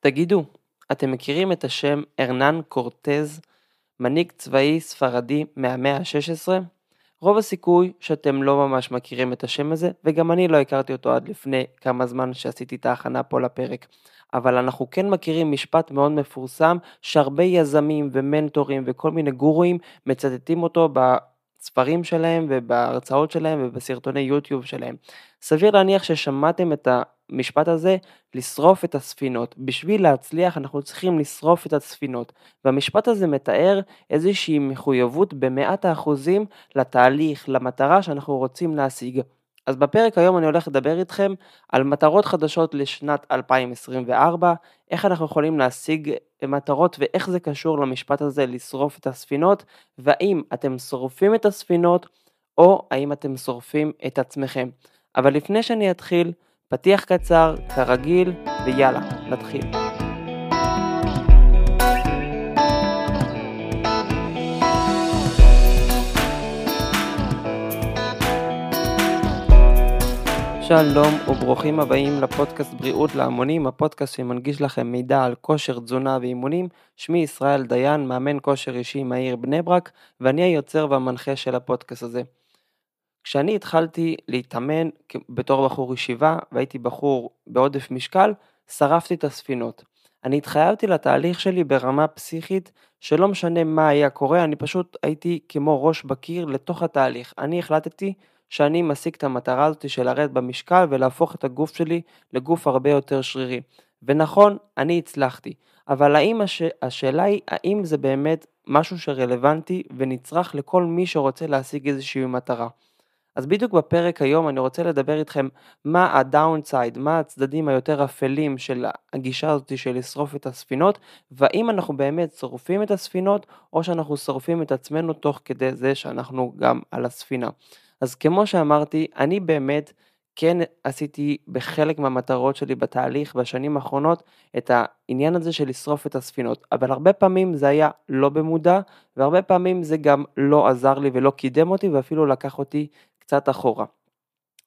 תגידו, אתם מכירים את השם ארנן קורטז, מנהיג צבאי ספרדי מהמאה ה-16? רוב הסיכוי שאתם לא ממש מכירים את השם הזה, וגם אני לא הכרתי אותו עד לפני כמה זמן שעשיתי את ההכנה פה לפרק. אבל אנחנו כן מכירים משפט מאוד מפורסם, שהרבה יזמים ומנטורים וכל מיני גורואים מצטטים אותו בספרים שלהם ובהרצאות שלהם ובסרטוני יוטיוב שלהם. סביר להניח ששמעתם את המשפט הזה, לשרוף את הספינות. בשביל להצליח אנחנו צריכים לשרוף את הספינות. והמשפט הזה מתאר איזושהי מחויבות במאת האחוזים לתהליך, למטרה שאנחנו רוצים להשיג. אז בפרק היום אני הולך לדבר איתכם על מטרות חדשות לשנת 2024, איך אנחנו יכולים להשיג מטרות ואיך זה קשור למשפט הזה לשרוף את הספינות, והאם אתם שורפים את הספינות או האם אתם שורפים את עצמכם. אבל לפני שאני אתחיל, פתיח קצר, כרגיל, ויאללה, נתחיל. שלום וברוכים הבאים לפודקאסט בריאות להמונים, הפודקאסט שמנגיש לכם מידע על כושר, תזונה ואימונים. שמי ישראל דיין, מאמן כושר אישי מהעיר בני ברק, ואני היוצר והמנחה של הפודקאסט הזה. כשאני התחלתי להתאמן בתור בחור ישיבה והייתי בחור בעודף משקל, שרפתי את הספינות. אני התחייבתי לתהליך שלי ברמה פסיכית שלא משנה מה היה קורה, אני פשוט הייתי כמו ראש בקיר לתוך התהליך. אני החלטתי שאני משיג את המטרה הזאת של לרדת במשקל ולהפוך את הגוף שלי לגוף הרבה יותר שרירי. ונכון, אני הצלחתי, אבל האם הש... השאלה היא האם זה באמת משהו שרלוונטי ונצרך לכל מי שרוצה להשיג איזושהי מטרה. אז בדיוק בפרק היום אני רוצה לדבר איתכם מה הדאונסייד, מה הצדדים היותר אפלים של הגישה הזאת של לשרוף את הספינות, והאם אנחנו באמת שורפים את הספינות או שאנחנו שורפים את עצמנו תוך כדי זה שאנחנו גם על הספינה. אז כמו שאמרתי, אני באמת כן עשיתי בחלק מהמטרות שלי בתהליך בשנים האחרונות את העניין הזה של לשרוף את הספינות, אבל הרבה פעמים זה היה לא במודע, והרבה פעמים זה גם לא עזר לי ולא קידם אותי ואפילו לקח אותי קצת אחורה.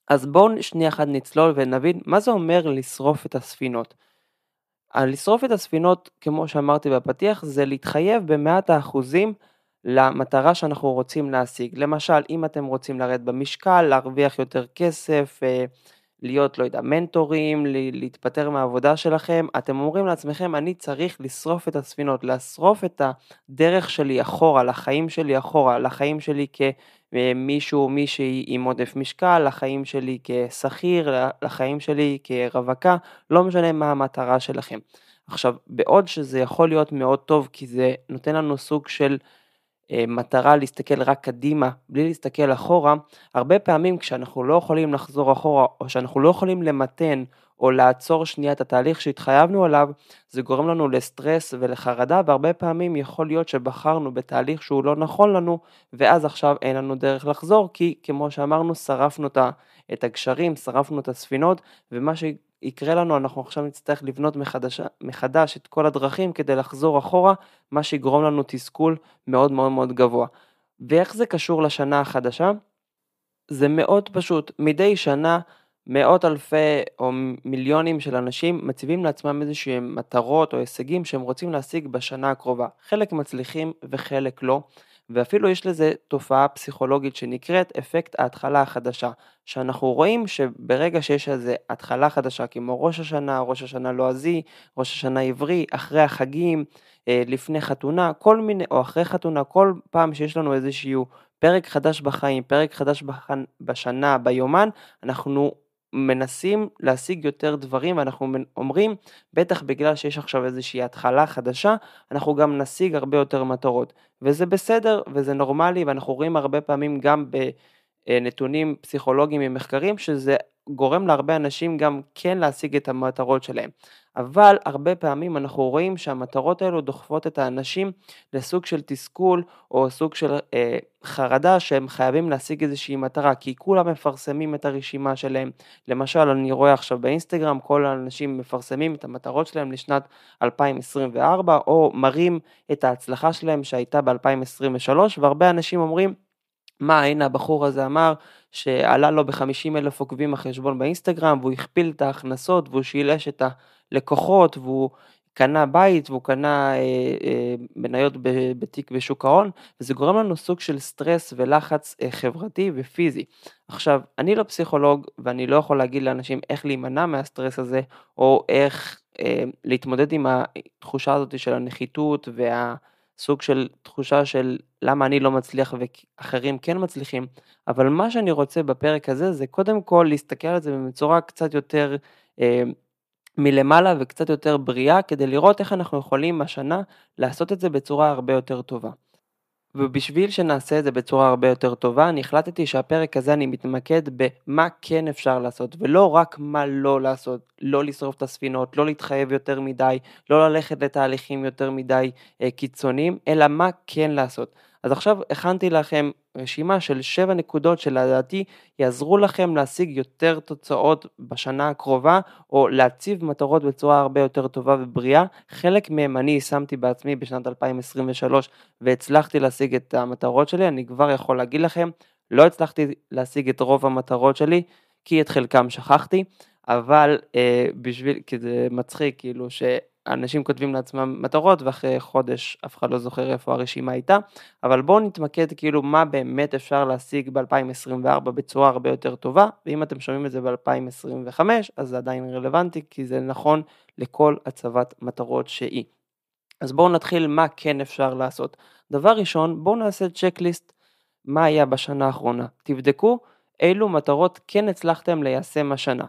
אז בואו שנייה אחת נצלול ונבין מה זה אומר לשרוף את הספינות. לשרוף את הספינות, כמו שאמרתי בפתיח, זה להתחייב במאת האחוזים למטרה שאנחנו רוצים להשיג. למשל, אם אתם רוצים לרדת במשקל, להרוויח יותר כסף, אה, להיות, לא יודע, מנטורים, להתפטר מהעבודה שלכם, אתם אומרים לעצמכם, אני צריך לשרוף את הספינות, לשרוף את הדרך שלי אחורה, לחיים שלי אחורה, לחיים שלי כמישהו, מישהי עם עודף משקל, לחיים שלי כשכיר, לחיים שלי כרווקה, לא משנה מה המטרה שלכם. עכשיו, בעוד שזה יכול להיות מאוד טוב, כי זה נותן לנו סוג של מטרה להסתכל רק קדימה בלי להסתכל אחורה, הרבה פעמים כשאנחנו לא יכולים לחזור אחורה או שאנחנו לא יכולים למתן או לעצור שנייה את התהליך שהתחייבנו עליו, זה גורם לנו לסטרס ולחרדה והרבה פעמים יכול להיות שבחרנו בתהליך שהוא לא נכון לנו ואז עכשיו אין לנו דרך לחזור כי כמו שאמרנו שרפנו את הגשרים, שרפנו את הספינות ומה יקרה לנו, אנחנו עכשיו נצטרך לבנות מחדש, מחדש את כל הדרכים כדי לחזור אחורה, מה שיגרום לנו תסכול מאוד מאוד מאוד גבוה. ואיך זה קשור לשנה החדשה? זה מאוד פשוט, מדי שנה מאות אלפי או מיליונים של אנשים מציבים לעצמם איזשהם מטרות או הישגים שהם רוצים להשיג בשנה הקרובה. חלק מצליחים וחלק לא. ואפילו יש לזה תופעה פסיכולוגית שנקראת אפקט ההתחלה החדשה, שאנחנו רואים שברגע שיש איזה התחלה חדשה כמו ראש השנה, ראש השנה לועזי, ראש השנה עברי, אחרי החגים, אה, לפני חתונה, כל מיני, או אחרי חתונה, כל פעם שיש לנו איזשהו פרק חדש בחיים, פרק חדש בשנה, ביומן, אנחנו מנסים להשיג יותר דברים ואנחנו אומרים בטח בגלל שיש עכשיו איזושהי התחלה חדשה אנחנו גם נשיג הרבה יותר מטרות. וזה בסדר וזה נורמלי ואנחנו רואים הרבה פעמים גם בנתונים פסיכולוגיים ממחקרים שזה גורם להרבה אנשים גם כן להשיג את המטרות שלהם. אבל הרבה פעמים אנחנו רואים שהמטרות האלו דוחפות את האנשים לסוג של תסכול או סוג של אה, חרדה שהם חייבים להשיג איזושהי מטרה כי כולם מפרסמים את הרשימה שלהם. למשל אני רואה עכשיו באינסטגרם כל האנשים מפרסמים את המטרות שלהם לשנת 2024 או מראים את ההצלחה שלהם שהייתה ב-2023 והרבה אנשים אומרים מה הנה הבחור הזה אמר שעלה לו ב-50 אלף עוקבים החשבון באינסטגרם והוא הכפיל את ההכנסות והוא שילש את הלקוחות והוא קנה בית והוא קנה אה, אה, מניות בתיק בשוק ההון, וזה גורם לנו סוג של סטרס ולחץ אה, חברתי ופיזי. עכשיו, אני לא פסיכולוג ואני לא יכול להגיד לאנשים איך להימנע מהסטרס הזה, או איך אה, להתמודד עם התחושה הזאת של הנחיתות והסוג של תחושה של למה אני לא מצליח ואחרים כן מצליחים, אבל מה שאני רוצה בפרק הזה זה קודם כל להסתכל על זה בצורה קצת יותר אה, מלמעלה וקצת יותר בריאה כדי לראות איך אנחנו יכולים השנה לעשות את זה בצורה הרבה יותר טובה. ובשביל שנעשה את זה בצורה הרבה יותר טובה, אני החלטתי שהפרק הזה אני מתמקד במה כן אפשר לעשות, ולא רק מה לא לעשות, לא לשרוף את הספינות, לא להתחייב יותר מדי, לא ללכת לתהליכים יותר מדי אה, קיצוניים, אלא מה כן לעשות. אז עכשיו הכנתי לכם רשימה של 7 נקודות שלדעתי יעזרו לכם להשיג יותר תוצאות בשנה הקרובה, או להציב מטרות בצורה הרבה יותר טובה ובריאה. חלק מהם אני שמתי בעצמי בשנת 2023 והצלחתי להשיג את המטרות שלי, אני כבר יכול להגיד לכם, לא הצלחתי להשיג את רוב המטרות שלי, כי את חלקם שכחתי, אבל אה, בשביל, כי זה מצחיק, כאילו ש... אנשים כותבים לעצמם מטרות ואחרי חודש אף אחד לא זוכר איפה הרשימה הייתה, אבל בואו נתמקד כאילו מה באמת אפשר להשיג ב-2024 בצורה הרבה יותר טובה, ואם אתם שומעים את זה ב-2025 אז זה עדיין רלוונטי כי זה נכון לכל הצבת מטרות שהיא. אז בואו נתחיל מה כן אפשר לעשות. דבר ראשון, בואו נעשה צ'קליסט מה היה בשנה האחרונה. תבדקו אילו מטרות כן הצלחתם ליישם השנה.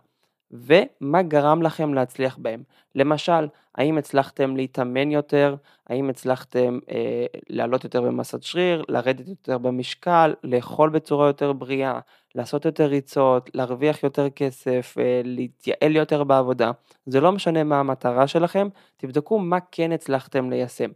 ומה גרם לכם להצליח בהם. למשל, האם הצלחתם להתאמן יותר, האם הצלחתם אה, לעלות יותר במסת שריר, לרדת יותר במשקל, לאכול בצורה יותר בריאה, לעשות יותר ריצות, להרוויח יותר כסף, אה, להתייעל יותר בעבודה. זה לא משנה מה המטרה שלכם, תבדקו מה כן הצלחתם ליישם.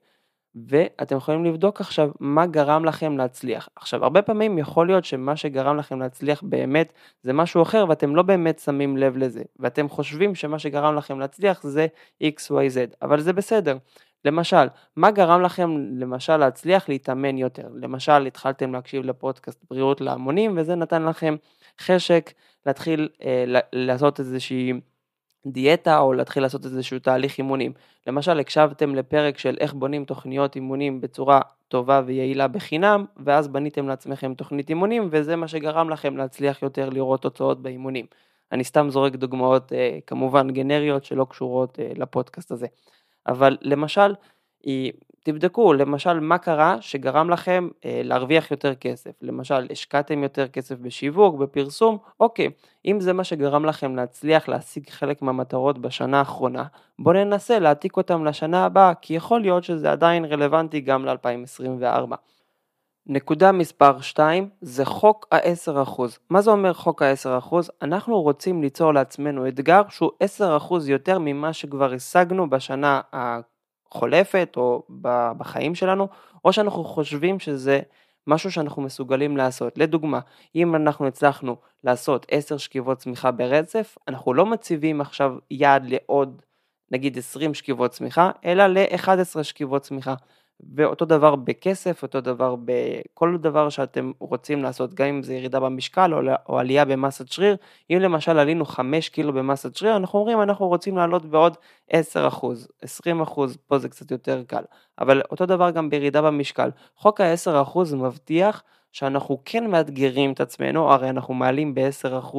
ואתם יכולים לבדוק עכשיו מה גרם לכם להצליח. עכשיו, הרבה פעמים יכול להיות שמה שגרם לכם להצליח באמת זה משהו אחר ואתם לא באמת שמים לב לזה, ואתם חושבים שמה שגרם לכם להצליח זה XYZ, אבל זה בסדר. למשל, מה גרם לכם למשל להצליח להתאמן יותר? למשל, התחלתם להקשיב לפודקאסט בריאות להמונים וזה נתן לכם חשק להתחיל אה, לעשות איזושהי דיאטה או להתחיל לעשות איזשהו תהליך אימונים. למשל הקשבתם לפרק של איך בונים תוכניות אימונים בצורה טובה ויעילה בחינם ואז בניתם לעצמכם תוכנית אימונים וזה מה שגרם לכם להצליח יותר לראות תוצאות באימונים. אני סתם זורק דוגמאות אה, כמובן גנריות שלא קשורות אה, לפודקאסט הזה. אבל למשל תבדקו למשל מה קרה שגרם לכם אה, להרוויח יותר כסף, למשל השקעתם יותר כסף בשיווק, בפרסום, אוקיי, אם זה מה שגרם לכם להצליח להשיג חלק מהמטרות בשנה האחרונה, בואו ננסה להעתיק אותם לשנה הבאה, כי יכול להיות שזה עדיין רלוונטי גם ל-2024. נקודה מספר 2 זה חוק ה-10%. מה זה אומר חוק ה-10%? אנחנו רוצים ליצור לעצמנו אתגר שהוא 10% יותר ממה שכבר השגנו בשנה חולפת או בחיים שלנו, או שאנחנו חושבים שזה משהו שאנחנו מסוגלים לעשות. לדוגמה, אם אנחנו הצלחנו לעשות 10 שכיבות צמיחה ברצף, אנחנו לא מציבים עכשיו יעד לעוד נגיד 20 שכיבות צמיחה, אלא ל-11 שכיבות צמיחה. ואותו דבר בכסף, אותו דבר בכל דבר שאתם רוצים לעשות, גם אם זה ירידה במשקל או, או עלייה במסת שריר, אם למשל עלינו 5 קילו במסת שריר, אנחנו אומרים אנחנו רוצים לעלות בעוד 10 20 פה זה קצת יותר קל, אבל אותו דבר גם בירידה במשקל, חוק ה-10 מבטיח שאנחנו כן מאתגרים את עצמנו, הרי אנחנו מעלים ב-10%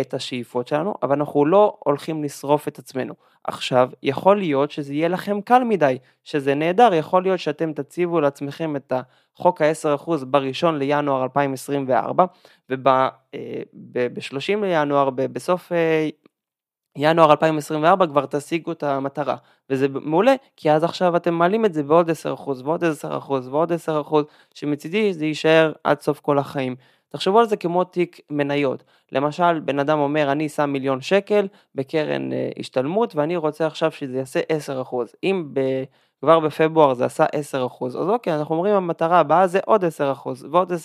את השאיפות שלנו, אבל אנחנו לא הולכים לשרוף את עצמנו. עכשיו, יכול להיות שזה יהיה לכם קל מדי, שזה נהדר, יכול להיות שאתם תציבו לעצמכם את החוק ה-10% בראשון לינואר 2024, וב-30 אה, לינואר, בסוף אה, ינואר 2024 כבר תשיגו את המטרה, וזה מעולה, כי אז עכשיו אתם מעלים את זה בעוד 10% ועוד 10% ועוד 10%, שמצידי זה יישאר עד סוף כל החיים. תחשבו על זה כמו תיק מניות. למשל, בן אדם אומר, אני שם מיליון שקל בקרן אה, השתלמות, ואני רוצה עכשיו שזה יעשה 10%. אם ב... כבר בפברואר זה עשה 10%, אז אוקיי, אנחנו אומרים המטרה הבאה זה עוד 10% ועוד 10%.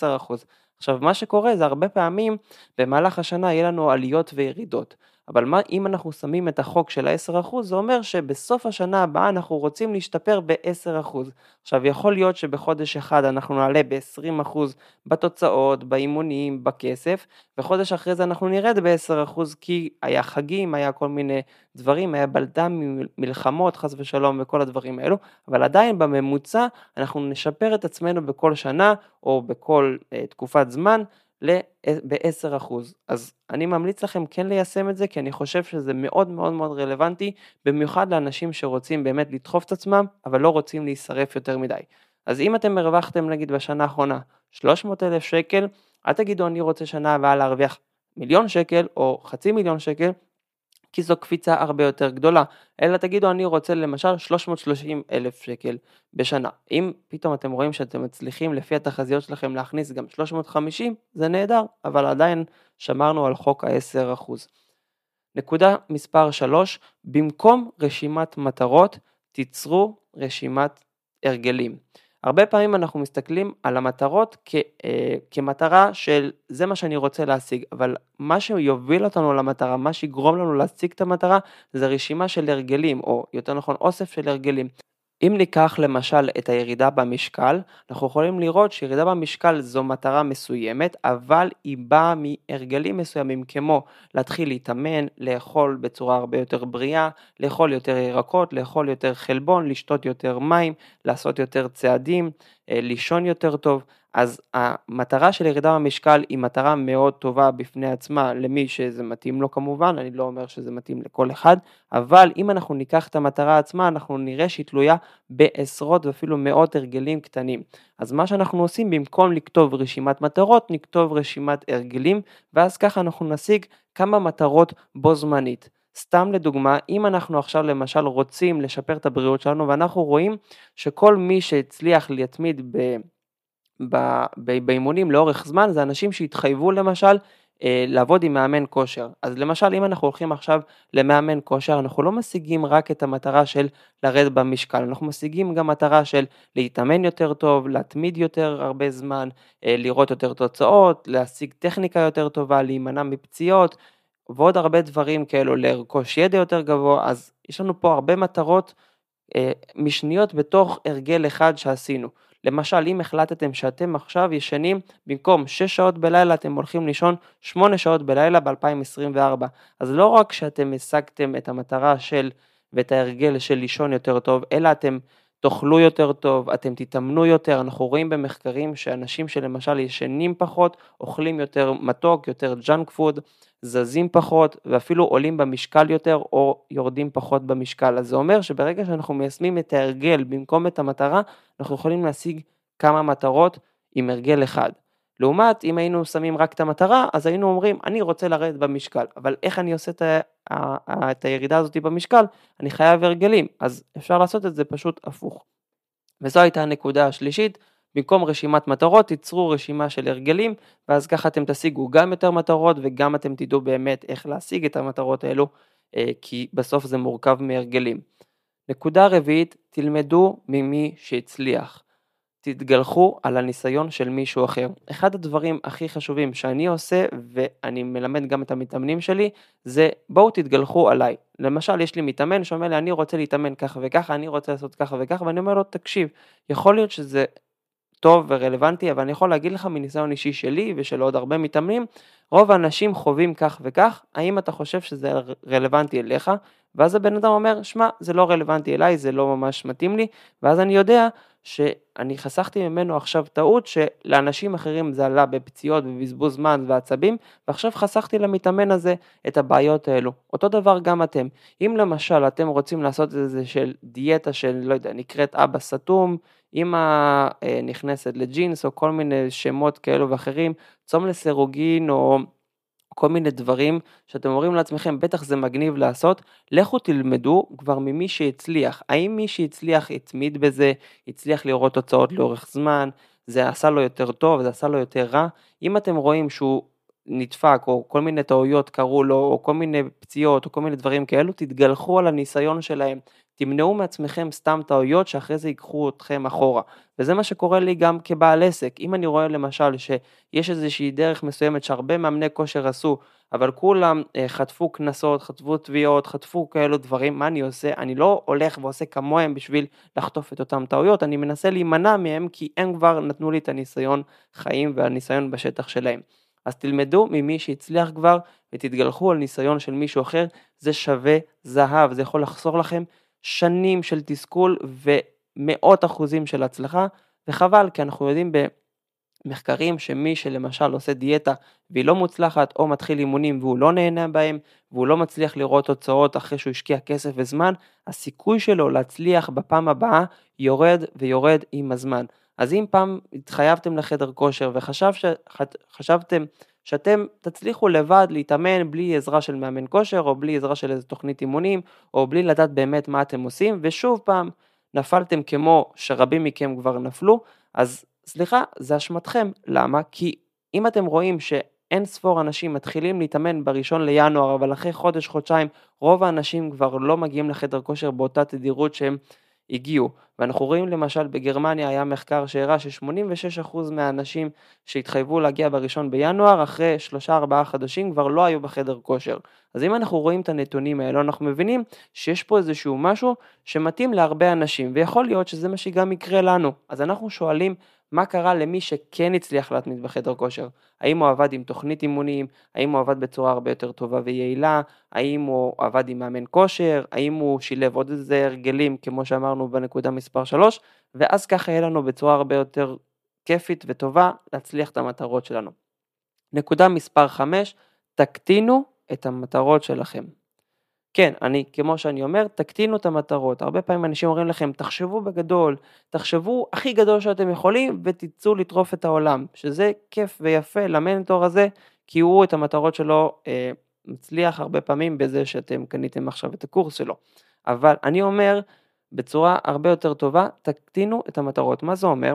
עכשיו, מה שקורה זה הרבה פעמים במהלך השנה יהיה לנו עליות וירידות. אבל מה, אם אנחנו שמים את החוק של ה-10%, זה אומר שבסוף השנה הבאה אנחנו רוצים להשתפר ב-10%. עכשיו, יכול להיות שבחודש אחד אנחנו נעלה ב-20% בתוצאות, באימונים, בכסף, וחודש אחרי זה אנחנו נרד ב-10% כי היה חגים, היה כל מיני דברים, היה בלדם מלחמות, חס ושלום, וכל הדברים האלו, אבל עדיין בממוצע אנחנו נשפר את עצמנו בכל שנה או בכל uh, תקופת זמן ב-10%. אז אני ממליץ לכם כן ליישם את זה, כי אני חושב שזה מאוד מאוד מאוד רלוונטי, במיוחד לאנשים שרוצים באמת לדחוף את עצמם, אבל לא רוצים להישרף יותר מדי. אז אם אתם הרווחתם נגיד בשנה האחרונה 300 אלף שקל, אל תגידו אני רוצה שנה הבאה להרוויח מיליון שקל או חצי מיליון שקל, כי זו קפיצה הרבה יותר גדולה, אלא תגידו אני רוצה למשל 330 אלף שקל בשנה. אם פתאום אתם רואים שאתם מצליחים לפי התחזיות שלכם להכניס גם 350, זה נהדר, אבל עדיין שמרנו על חוק ה-10%. נקודה מספר 3, במקום רשימת מטרות, תיצרו רשימת הרגלים. הרבה פעמים אנחנו מסתכלים על המטרות כ, אה, כמטרה של זה מה שאני רוצה להשיג, אבל מה שיוביל אותנו למטרה, מה שיגרום לנו להשיג את המטרה, זה רשימה של הרגלים, או יותר נכון אוסף של הרגלים. אם ניקח למשל את הירידה במשקל, אנחנו יכולים לראות שירידה במשקל זו מטרה מסוימת, אבל היא באה מהרגלים מסוימים כמו להתחיל להתאמן, לאכול בצורה הרבה יותר בריאה, לאכול יותר ירקות, לאכול יותר חלבון, לשתות יותר מים, לעשות יותר צעדים, אה, לישון יותר טוב. אז המטרה של ירידה במשקל היא מטרה מאוד טובה בפני עצמה למי שזה מתאים לו כמובן, אני לא אומר שזה מתאים לכל אחד, אבל אם אנחנו ניקח את המטרה עצמה אנחנו נראה שהיא תלויה בעשרות ואפילו מאות הרגלים קטנים. אז מה שאנחנו עושים במקום לכתוב רשימת מטרות נכתוב רשימת הרגלים ואז ככה אנחנו נשיג כמה מטרות בו זמנית. סתם לדוגמה, אם אנחנו עכשיו למשל רוצים לשפר את הבריאות שלנו ואנחנו רואים שכל מי שהצליח להתמיד ב... באימונים לאורך זמן זה אנשים שהתחייבו למשל אה, לעבוד עם מאמן כושר. אז למשל אם אנחנו הולכים עכשיו למאמן כושר אנחנו לא משיגים רק את המטרה של לרדת במשקל, אנחנו משיגים גם מטרה של להתאמן יותר טוב, להתמיד יותר הרבה זמן, אה, לראות יותר תוצאות, להשיג טכניקה יותר טובה, להימנע מפציעות ועוד הרבה דברים כאלו, לרכוש ידע יותר גבוה, אז יש לנו פה הרבה מטרות אה, משניות בתוך הרגל אחד שעשינו. למשל, אם החלטתם שאתם עכשיו ישנים, במקום 6 שעות בלילה אתם הולכים לישון 8 שעות בלילה ב-2024. אז לא רק שאתם השגתם את המטרה של ואת ההרגל של לישון יותר טוב, אלא אתם תאכלו יותר טוב, אתם תתאמנו יותר, אנחנו רואים במחקרים שאנשים שלמשל ישנים פחות, אוכלים יותר מתוק, יותר ג'אנק פוד, זזים פחות ואפילו עולים במשקל יותר או יורדים פחות במשקל. אז זה אומר שברגע שאנחנו מיישמים את ההרגל במקום את המטרה, אנחנו יכולים להשיג כמה מטרות עם הרגל אחד. לעומת אם היינו שמים רק את המטרה, אז היינו אומרים אני רוצה לרדת במשקל, אבל איך אני עושה את, ה- את הירידה הזאת במשקל? אני חייב הרגלים, אז אפשר לעשות את זה פשוט הפוך. וזו הייתה הנקודה השלישית, במקום רשימת מטרות תיצרו רשימה של הרגלים ואז ככה אתם תשיגו גם יותר מטרות וגם אתם תדעו באמת איך להשיג את המטרות האלו אה, כי בסוף זה מורכב מהרגלים. נקודה רביעית, תלמדו ממי שהצליח. תתגלחו על הניסיון של מישהו אחר. אחד הדברים הכי חשובים שאני עושה ואני מלמד גם את המתאמנים שלי זה בואו תתגלחו עליי. למשל יש לי מתאמן שאומר לי אני רוצה להתאמן ככה וככה, אני רוצה לעשות ככה וככה ואני אומר לו תקשיב, יכול להיות שזה טוב ורלוונטי, אבל אני יכול להגיד לך מניסיון אישי שלי ושל עוד הרבה מתאמנים, רוב האנשים חווים כך וכך, האם אתה חושב שזה רלוונטי אליך? ואז הבן אדם אומר, שמע, זה לא רלוונטי אליי, זה לא ממש מתאים לי, ואז אני יודע שאני חסכתי ממנו עכשיו טעות שלאנשים אחרים זה עלה בפציעות ובזבוז זמן ועצבים, ועכשיו חסכתי למתאמן הזה את הבעיות האלו. אותו דבר גם אתם. אם למשל אתם רוצים לעשות איזה של דיאטה של, לא יודע, נקראת אבא סתום, אמא אה, נכנסת לג'ינס או כל מיני שמות כאלו ואחרים, צום לסירוגין או כל מיני דברים שאתם אומרים לעצמכם בטח זה מגניב לעשות, לכו תלמדו כבר ממי שהצליח, האם מי שהצליח התמיד בזה, הצליח לראות תוצאות לאורך זמן, זה עשה לו יותר טוב, זה עשה לו יותר רע, אם אתם רואים שהוא נדפק או כל מיני טעויות קרו לו או כל מיני פציעות או כל מיני דברים כאלו, תתגלחו על הניסיון שלהם, תמנעו מעצמכם סתם טעויות שאחרי זה ייקחו אתכם אחורה. וזה מה שקורה לי גם כבעל עסק. אם אני רואה למשל שיש איזושהי דרך מסוימת שהרבה מאמני כושר עשו, אבל כולם אה, חטפו קנסות, חטפו תביעות, חטפו כאלו דברים, מה אני עושה? אני לא הולך ועושה כמוהם בשביל לחטוף את אותם טעויות, אני מנסה להימנע מהם כי הם כבר נתנו לי את הניסיון חיים והניסיון בשטח שלהם. אז תלמדו ממי שהצליח כבר ותתגלחו על ניסיון של מישהו אחר, זה שווה זהב, זה יכול לחסור לכם שנים של תסכול ומאות אחוזים של הצלחה, וחבל כי אנחנו יודעים במחקרים שמי שלמשל עושה דיאטה והיא לא מוצלחת או מתחיל אימונים והוא לא נהנה בהם והוא לא מצליח לראות תוצאות אחרי שהוא השקיע כסף וזמן, הסיכוי שלו להצליח בפעם הבאה יורד ויורד עם הזמן. אז אם פעם התחייבתם לחדר כושר וחשבתם שאתם תצליחו לבד להתאמן בלי עזרה של מאמן כושר או בלי עזרה של איזה תוכנית אימונים או בלי לדעת באמת מה אתם עושים. ושוב פעם נפלתם כמו שרבים מכם כבר נפלו. אז סליחה זה אשמתכם. למה? כי אם אתם רואים שאין ספור אנשים מתחילים להתאמן בראשון לינואר אבל אחרי חודש חודשיים רוב האנשים כבר לא מגיעים לחדר כושר באותה תדירות שהם הגיעו. ואנחנו רואים למשל בגרמניה היה מחקר שהראה ש-86% מהאנשים שהתחייבו להגיע בראשון בינואר, אחרי 3-4 חודשים כבר לא היו בחדר כושר. אז אם אנחנו רואים את הנתונים האלו, אנחנו מבינים שיש פה איזשהו משהו שמתאים להרבה אנשים, ויכול להיות שזה מה שגם יקרה לנו. אז אנחנו שואלים מה קרה למי שכן הצליח להתמיד בחדר כושר? האם הוא עבד עם תוכנית אימונים? האם הוא עבד בצורה הרבה יותר טובה ויעילה? האם הוא עבד עם מאמן כושר? האם הוא שילב עוד איזה הרגלים כמו שאמרנו בנקודה מספר 3? ואז ככה יהיה לנו בצורה הרבה יותר כיפית וטובה להצליח את המטרות שלנו. נקודה מספר 5, תקטינו את המטרות שלכם. כן, אני, כמו שאני אומר, תקטינו את המטרות. הרבה פעמים אנשים אומרים לכם, תחשבו בגדול, תחשבו הכי גדול שאתם יכולים ותצאו לטרוף את העולם, שזה כיף ויפה למנטור הזה, כי הוא את המטרות שלו אה, מצליח הרבה פעמים בזה שאתם קניתם עכשיו את הקורס שלו. אבל אני אומר, בצורה הרבה יותר טובה, תקטינו את המטרות. מה זה אומר?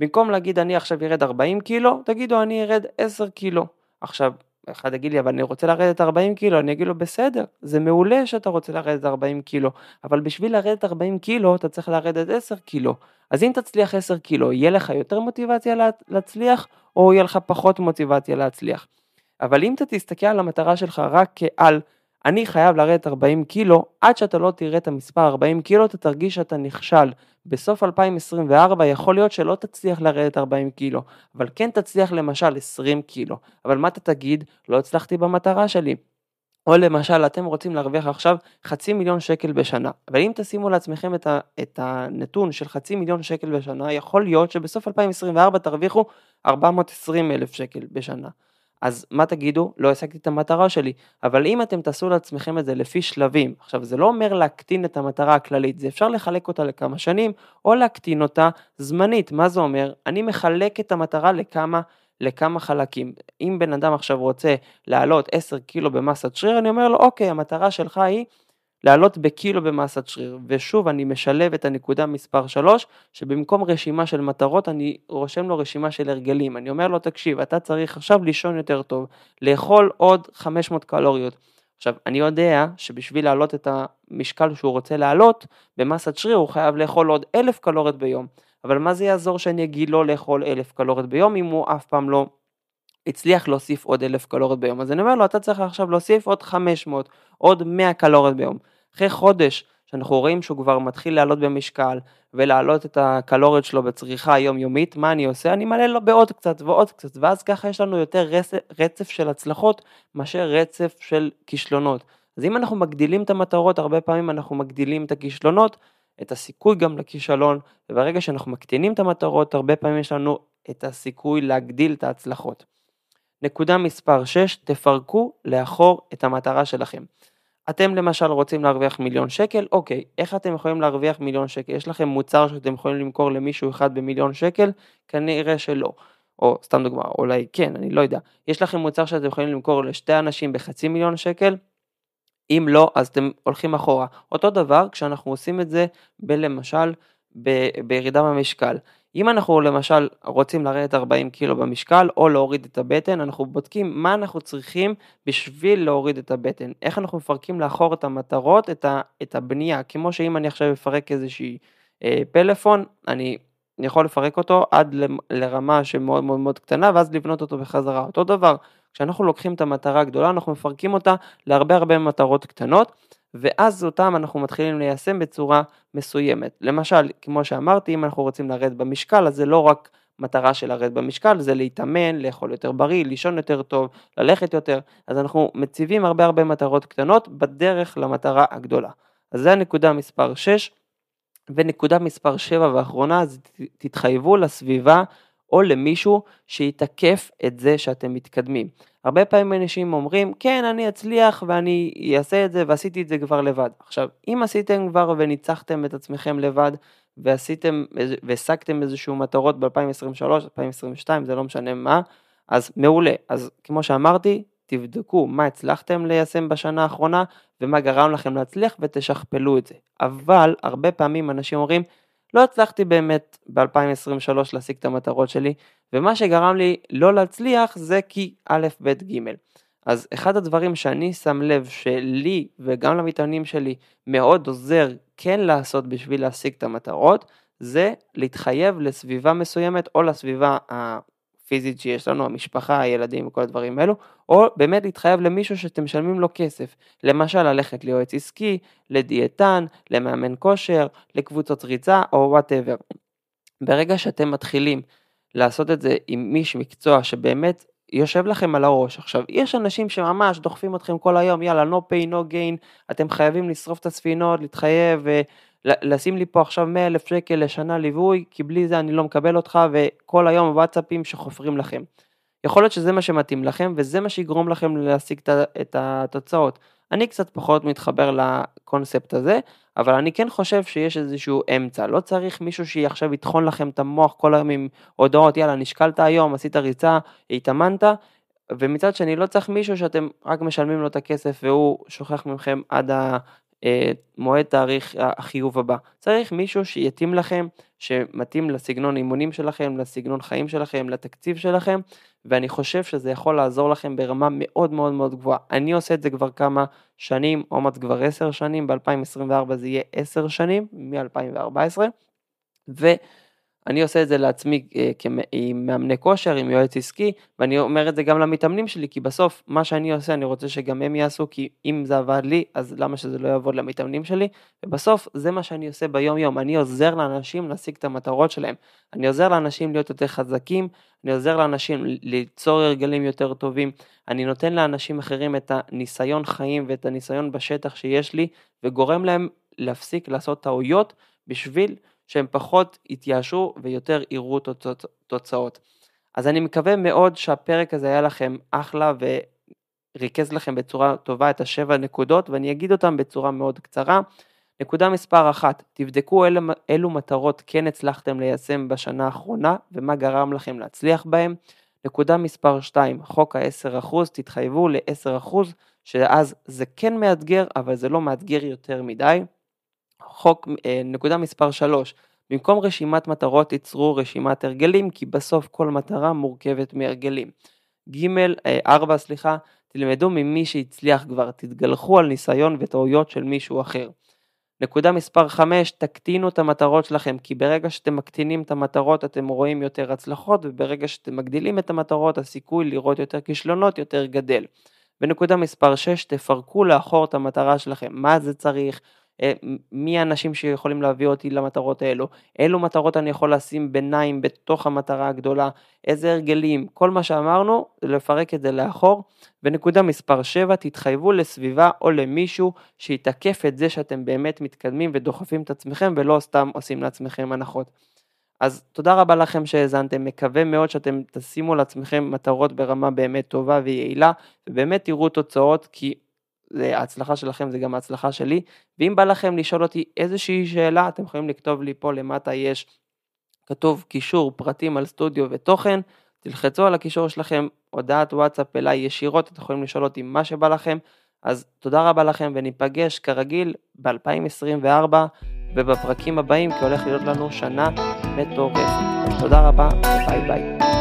במקום להגיד אני עכשיו ארד 40 קילו, תגידו אני ארד 10 קילו. עכשיו, אחד יגיד לי, אבל אני רוצה לרדת 40 קילו, אני אגיד לו, בסדר, זה מעולה שאתה רוצה לרדת 40 קילו, אבל בשביל לרדת 40 קילו, אתה צריך לרדת 10 קילו. אז אם תצליח 10 קילו, יהיה לך יותר מוטיבציה להצליח, או יהיה לך פחות מוטיבציה להצליח. אבל אם אתה תסתכל על המטרה שלך רק כעל אני חייב לרדת 40 קילו, עד שאתה לא תראה את המספר 40 קילו, אתה תרגיש שאתה נכשל. בסוף 2024 יכול להיות שלא תצליח לרדת 40 קילו, אבל כן תצליח למשל 20 קילו. אבל מה אתה תגיד? לא הצלחתי במטרה שלי. או למשל, אתם רוצים להרוויח עכשיו חצי מיליון שקל בשנה, אבל אם תשימו לעצמכם את, ה, את הנתון של חצי מיליון שקל בשנה, יכול להיות שבסוף 2024 תרוויחו 420 אלף שקל בשנה. אז מה תגידו? לא השגתי את המטרה שלי. אבל אם אתם תעשו לעצמכם את זה לפי שלבים, עכשיו זה לא אומר להקטין את המטרה הכללית, זה אפשר לחלק אותה לכמה שנים, או להקטין אותה זמנית. מה זה אומר? אני מחלק את המטרה לכמה... לכמה חלקים. אם בן אדם עכשיו רוצה לעלות 10 קילו במסת שריר, אני אומר לו, אוקיי, המטרה שלך היא לעלות בקילו במסת שריר. ושוב, אני משלב את הנקודה מספר 3, שבמקום רשימה של מטרות, אני רושם לו רשימה של הרגלים. אני אומר לו, תקשיב, אתה צריך עכשיו לישון יותר טוב, לאכול עוד 500 קלוריות. עכשיו, אני יודע שבשביל להעלות את המשקל שהוא רוצה להעלות במסת שריר, הוא חייב לאכול עוד 1,000 קלוריות ביום. אבל מה זה יעזור שאני אגיד לו לאכול 1,000 קלוריות ביום, אם הוא אף פעם לא הצליח להוסיף עוד 1,000 קלוריות ביום. אז אני אומר לו, אתה צריך עכשיו להוסיף עוד 500, עוד 100 קלוריות ביום. אחרי חודש שאנחנו רואים שהוא כבר מתחיל לעלות במשקל ולהעלות את הקלוריות שלו בצריכה היומיומית, מה אני עושה? אני מעלה לו בעוד קצת ועוד קצת, ואז ככה יש לנו יותר רצף, רצף של הצלחות מאשר רצף של כישלונות. אז אם אנחנו מגדילים את המטרות, הרבה פעמים אנחנו מגדילים את הכישלונות, את הסיכוי גם לכישלון, וברגע שאנחנו מקטינים את המטרות, הרבה פעמים יש לנו את הסיכוי להגדיל את ההצלחות. נקודה מספר 6, תפרקו לאחור את המטרה שלכם. אתם למשל רוצים להרוויח מיליון שקל, אוקיי, איך אתם יכולים להרוויח מיליון שקל? יש לכם מוצר שאתם יכולים למכור למישהו אחד במיליון שקל? כנראה שלא. או סתם דוגמה, אולי כן, אני לא יודע. יש לכם מוצר שאתם יכולים למכור לשתי אנשים בחצי מיליון שקל? אם לא, אז אתם הולכים אחורה. אותו דבר כשאנחנו עושים את זה בלמשל ב- בירידה במשקל. אם אנחנו למשל רוצים לרדת 40 קילו במשקל או להוריד את הבטן, אנחנו בודקים מה אנחנו צריכים בשביל להוריד את הבטן, איך אנחנו מפרקים לאחור את המטרות, את, ה, את הבנייה, כמו שאם אני עכשיו אפרק איזושהי אה, פלאפון, אני יכול לפרק אותו עד לרמה שמאוד מאוד מאוד קטנה ואז לבנות אותו בחזרה. אותו דבר, כשאנחנו לוקחים את המטרה הגדולה אנחנו מפרקים אותה להרבה הרבה מטרות קטנות ואז אותם אנחנו מתחילים ליישם בצורה מסוימת. למשל, כמו שאמרתי, אם אנחנו רוצים לרדת במשקל אז זה לא רק מטרה של לרדת במשקל, זה להתאמן, לאכול יותר בריא, לישון יותר טוב, ללכת יותר, אז אנחנו מציבים הרבה הרבה מטרות קטנות בדרך למטרה הגדולה. אז זה הנקודה מספר 6. ונקודה מספר 7 ואחרונה, זה תתחייבו לסביבה או למישהו שיתקף את זה שאתם מתקדמים. הרבה פעמים אנשים אומרים, כן, אני אצליח ואני אעשה את זה ועשיתי את זה כבר לבד. עכשיו, אם עשיתם כבר וניצחתם את עצמכם לבד ועשיתם והשגתם איזשהו מטרות ב-2023, 2022, זה לא משנה מה, אז מעולה. אז כמו שאמרתי, תבדקו מה הצלחתם ליישם בשנה האחרונה ומה גרם לכם להצליח ותשכפלו את זה. אבל הרבה פעמים אנשים אומרים, לא הצלחתי באמת ב-2023 להשיג את המטרות שלי, ומה שגרם לי לא להצליח זה כי א', ב', ג'. אז אחד הדברים שאני שם לב שלי וגם למתאמנים שלי מאוד עוזר כן לעשות בשביל להשיג את המטרות, זה להתחייב לסביבה מסוימת או לסביבה הפיזית שיש לנו, המשפחה, הילדים וכל הדברים האלו, או באמת להתחייב למישהו שאתם משלמים לו כסף, למשל ללכת ליועץ עסקי, לדיאטן, למאמן כושר, לקבוצות ריצה או וואטאבר. ברגע שאתם מתחילים לעשות את זה עם איש מקצוע שבאמת יושב לכם על הראש. עכשיו, יש אנשים שממש דוחפים אתכם כל היום, יאללה, no pay, no gain, אתם חייבים לשרוף את הספינות, להתחייב, לשים לי פה עכשיו 100 אלף שקל לשנה ליווי, כי בלי זה אני לא מקבל אותך, וכל היום וואטסאפים שחופרים לכם. יכול להיות שזה מה שמתאים לכם, וזה מה שיגרום לכם להשיג את התוצאות. אני קצת פחות מתחבר לקונספט הזה, אבל אני כן חושב שיש איזשהו אמצע, לא צריך מישהו שעכשיו יטחון לכם את המוח כל היום עם הודעות, יאללה נשקלת היום, עשית ריצה, התאמנת, ומצד שני לא צריך מישהו שאתם רק משלמים לו את הכסף והוא שוכח מכם עד מועד תאריך החיוב הבא. צריך מישהו שיתאים לכם, שמתאים לסגנון אימונים שלכם, לסגנון חיים שלכם, לתקציב שלכם, ואני חושב שזה יכול לעזור לכם ברמה מאוד מאוד מאוד גבוהה. אני עושה את זה כבר כמה שנים, מעט כבר עשר שנים, ב-2024 זה יהיה עשר שנים, מ-2014, ו... אני עושה את זה לעצמי אה, עם מאמני כושר, עם יועץ עסקי, ואני אומר את זה גם למתאמנים שלי, כי בסוף מה שאני עושה אני רוצה שגם הם יעשו, כי אם זה עבד לי, אז למה שזה לא יעבוד למתאמנים שלי? ובסוף זה מה שאני עושה ביום יום, אני עוזר לאנשים להשיג את המטרות שלהם, אני עוזר לאנשים להיות יותר חזקים, אני עוזר לאנשים ליצור הרגלים יותר טובים, אני נותן לאנשים אחרים את הניסיון חיים ואת הניסיון בשטח שיש לי, וגורם להם להפסיק לעשות טעויות בשביל שהם פחות יתייאשו ויותר יראו תוצאות. אז אני מקווה מאוד שהפרק הזה היה לכם אחלה וריכז לכם בצורה טובה את השבע נקודות ואני אגיד אותם בצורה מאוד קצרה. נקודה מספר אחת, תבדקו אילו, אילו מטרות כן הצלחתם ליישם בשנה האחרונה ומה גרם לכם להצליח בהם. נקודה מספר 2, חוק ה-10%, תתחייבו ל-10%, שאז זה כן מאתגר, אבל זה לא מאתגר יותר מדי. חוק, אה, נקודה מספר 3, במקום רשימת מטרות ייצרו רשימת הרגלים, כי בסוף כל מטרה מורכבת מהרגלים. ג. 4, אה, סליחה, תלמדו ממי שהצליח כבר, תתגלחו על ניסיון וטעויות של מישהו אחר. נקודה מספר 5, תקטינו את המטרות שלכם, כי ברגע שאתם מקטינים את המטרות אתם רואים יותר הצלחות, וברגע שאתם מגדילים את המטרות הסיכוי לראות יותר כישלונות יותר גדל. ונקודה מספר 6, תפרקו לאחור את המטרה שלכם, מה זה צריך, מי האנשים שיכולים להביא אותי למטרות האלו, אילו מטרות אני יכול לשים ביניים בתוך המטרה הגדולה, איזה הרגלים, כל מה שאמרנו, לפרק את זה לאחור. ונקודה מספר 7, תתחייבו לסביבה או למישהו שיתקף את זה שאתם באמת מתקדמים ודוחפים את עצמכם ולא סתם עושים לעצמכם הנחות. אז תודה רבה לכם שהאזנתם, מקווה מאוד שאתם תשימו לעצמכם מטרות ברמה באמת טובה ויעילה, ובאמת תראו תוצאות, כי זה ההצלחה שלכם זה גם ההצלחה שלי, ואם בא לכם לשאול אותי איזושהי שאלה, אתם יכולים לכתוב לי פה למטה יש כתוב קישור פרטים על סטודיו ותוכן, תלחצו על הקישור שלכם, הודעת וואטסאפ אליי ישירות, אתם יכולים לשאול אותי מה שבא לכם, אז תודה רבה לכם וניפגש כרגיל ב-2024 ובפרקים הבאים, כי הולך להיות לנו שנה מטורפת. תודה רבה, וביי ביי.